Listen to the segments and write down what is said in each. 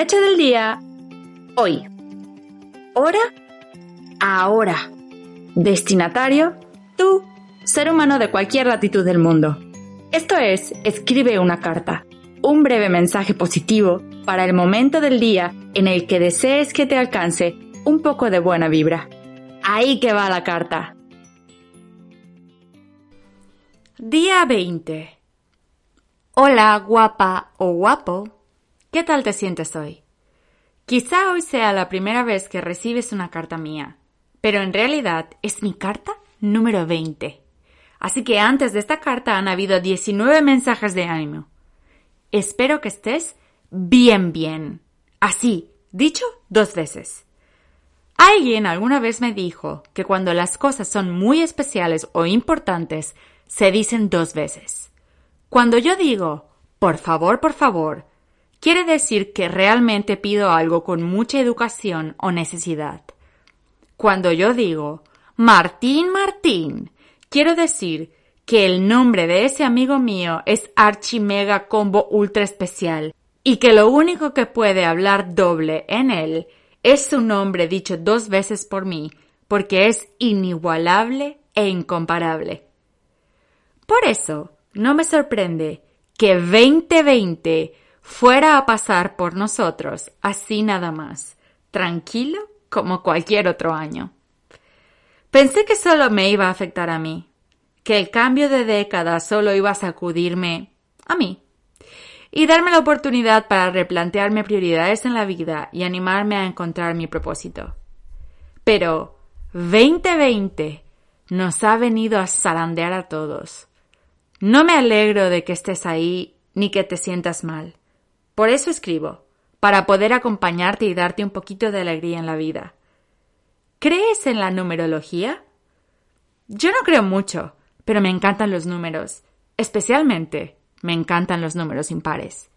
Fecha del día, hoy. Hora, ahora. Destinatario, tú, ser humano de cualquier latitud del mundo. Esto es, escribe una carta, un breve mensaje positivo para el momento del día en el que desees que te alcance un poco de buena vibra. Ahí que va la carta. Día 20. Hola, guapa o guapo. ¿Qué tal te sientes hoy? Quizá hoy sea la primera vez que recibes una carta mía, pero en realidad es mi carta número 20. Así que antes de esta carta han habido 19 mensajes de ánimo. Espero que estés bien, bien. Así, dicho dos veces. Alguien alguna vez me dijo que cuando las cosas son muy especiales o importantes, se dicen dos veces. Cuando yo digo, por favor, por favor, quiere decir que realmente pido algo con mucha educación o necesidad. Cuando yo digo, Martín, Martín, quiero decir que el nombre de ese amigo mío es Archimega Combo Ultra Especial y que lo único que puede hablar doble en él es su nombre dicho dos veces por mí, porque es inigualable e incomparable. Por eso, no me sorprende que 2020 fuera a pasar por nosotros así nada más, tranquilo como cualquier otro año. Pensé que solo me iba a afectar a mí, que el cambio de década solo iba a sacudirme a mí y darme la oportunidad para replantearme prioridades en la vida y animarme a encontrar mi propósito. Pero 2020 nos ha venido a zarandear a todos no me alegro de que estés ahí ni que te sientas mal. Por eso escribo, para poder acompañarte y darte un poquito de alegría en la vida. ¿Crees en la numerología? Yo no creo mucho, pero me encantan los números. Especialmente me encantan los números impares.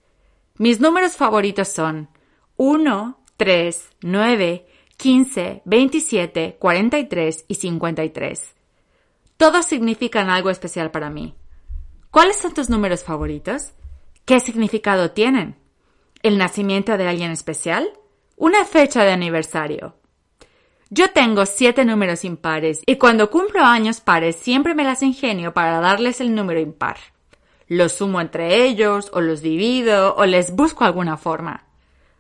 Mis números favoritos son 1, 3, 9, 15, 27, 43 y 53. Todos significan algo especial para mí. ¿Cuáles son tus números favoritos? ¿Qué significado tienen? ¿El nacimiento de alguien especial? ¿Una fecha de aniversario? Yo tengo siete números impares y cuando cumplo años pares siempre me las ingenio para darles el número impar. Los sumo entre ellos, o los divido, o les busco alguna forma.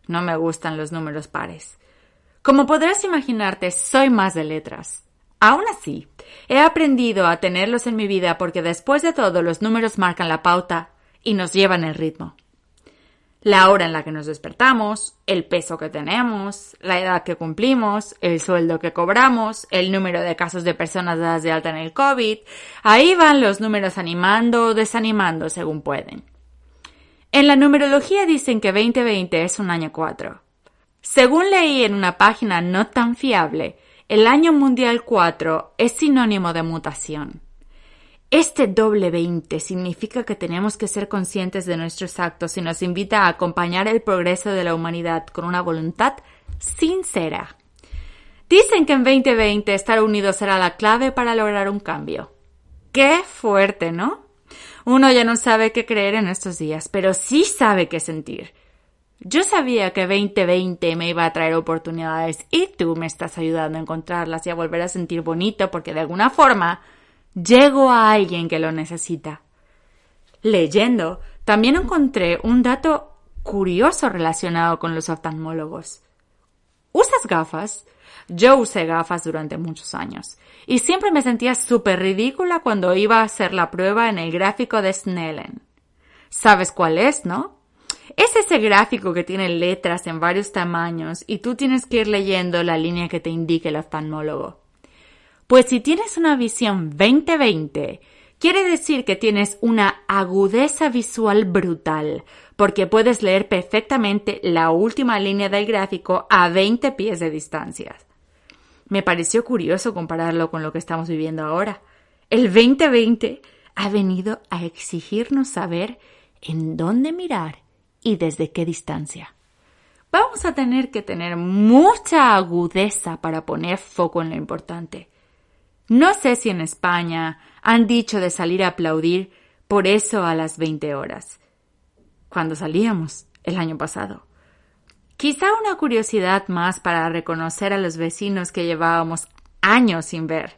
No me gustan los números pares. Como podrás imaginarte, soy más de letras. Aún así, he aprendido a tenerlos en mi vida porque después de todo los números marcan la pauta y nos llevan el ritmo. La hora en la que nos despertamos, el peso que tenemos, la edad que cumplimos, el sueldo que cobramos, el número de casos de personas dadas de alta en el COVID, ahí van los números animando o desanimando según pueden. En la numerología dicen que 2020 es un año 4. Según leí en una página no tan fiable, el año mundial 4 es sinónimo de mutación. Este doble 20 significa que tenemos que ser conscientes de nuestros actos y nos invita a acompañar el progreso de la humanidad con una voluntad sincera. Dicen que en 2020 estar unidos será la clave para lograr un cambio. Qué fuerte, ¿no? Uno ya no sabe qué creer en estos días, pero sí sabe qué sentir. Yo sabía que 2020 me iba a traer oportunidades y tú me estás ayudando a encontrarlas y a volver a sentir bonito porque de alguna forma llego a alguien que lo necesita. Leyendo, también encontré un dato curioso relacionado con los oftalmólogos. ¿Usas gafas? Yo usé gafas durante muchos años y siempre me sentía súper ridícula cuando iba a hacer la prueba en el gráfico de Snellen. ¿Sabes cuál es, no? Es ese gráfico que tiene letras en varios tamaños y tú tienes que ir leyendo la línea que te indique el oftalmólogo. Pues si tienes una visión 20-20, quiere decir que tienes una agudeza visual brutal, porque puedes leer perfectamente la última línea del gráfico a 20 pies de distancia. Me pareció curioso compararlo con lo que estamos viviendo ahora. El 2020 ha venido a exigirnos saber en dónde mirar y desde qué distancia. Vamos a tener que tener mucha agudeza para poner foco en lo importante. No sé si en España han dicho de salir a aplaudir por eso a las 20 horas, cuando salíamos el año pasado. Quizá una curiosidad más para reconocer a los vecinos que llevábamos años sin ver.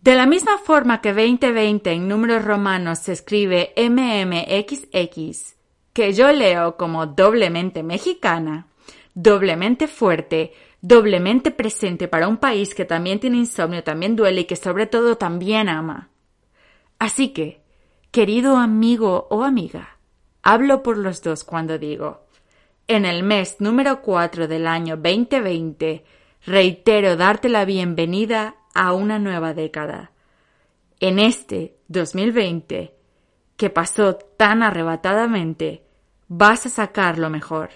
De la misma forma que 2020 en números romanos se escribe MMXX, que yo leo como doblemente mexicana, doblemente fuerte, doblemente presente para un país que también tiene insomnio, también duele y que sobre todo también ama. Así que, querido amigo o amiga, hablo por los dos cuando digo, en el mes número 4 del año 2020, reitero darte la bienvenida a una nueva década. En este 2020, que pasó tan arrebatadamente, vas a sacar lo mejor.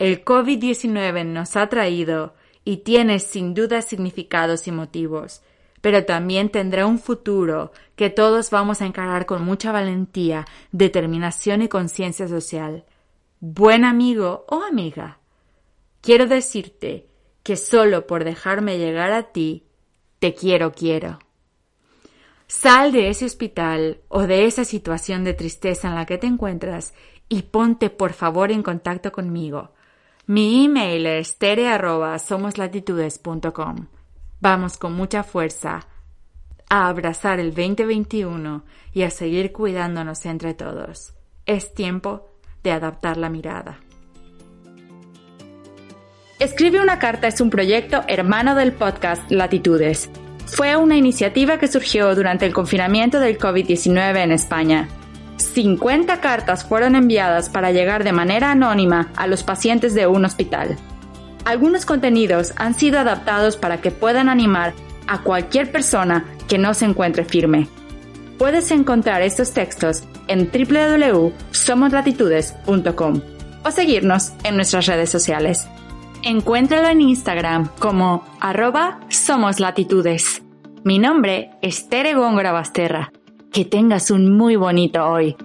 El COVID-19 nos ha traído y tiene sin duda significados y motivos, pero también tendrá un futuro que todos vamos a encarar con mucha valentía, determinación y conciencia social. Buen amigo o amiga, quiero decirte que solo por dejarme llegar a ti, te quiero, quiero. Sal de ese hospital o de esa situación de tristeza en la que te encuentras y ponte por favor en contacto conmigo. Mi email es tere@somoslatitudes.com. Vamos con mucha fuerza a abrazar el 2021 y a seguir cuidándonos entre todos. Es tiempo de adaptar la mirada. Escribe una carta es un proyecto hermano del podcast Latitudes. Fue una iniciativa que surgió durante el confinamiento del COVID-19 en España. 50 cartas fueron enviadas para llegar de manera anónima a los pacientes de un hospital. Algunos contenidos han sido adaptados para que puedan animar a cualquier persona que no se encuentre firme. Puedes encontrar estos textos en www.somoslatitudes.com o seguirnos en nuestras redes sociales. Encuéntralo en Instagram como arroba Somos Latitudes. Mi nombre es Tere Góngora Basterra. Que tengas un muy bonito hoy.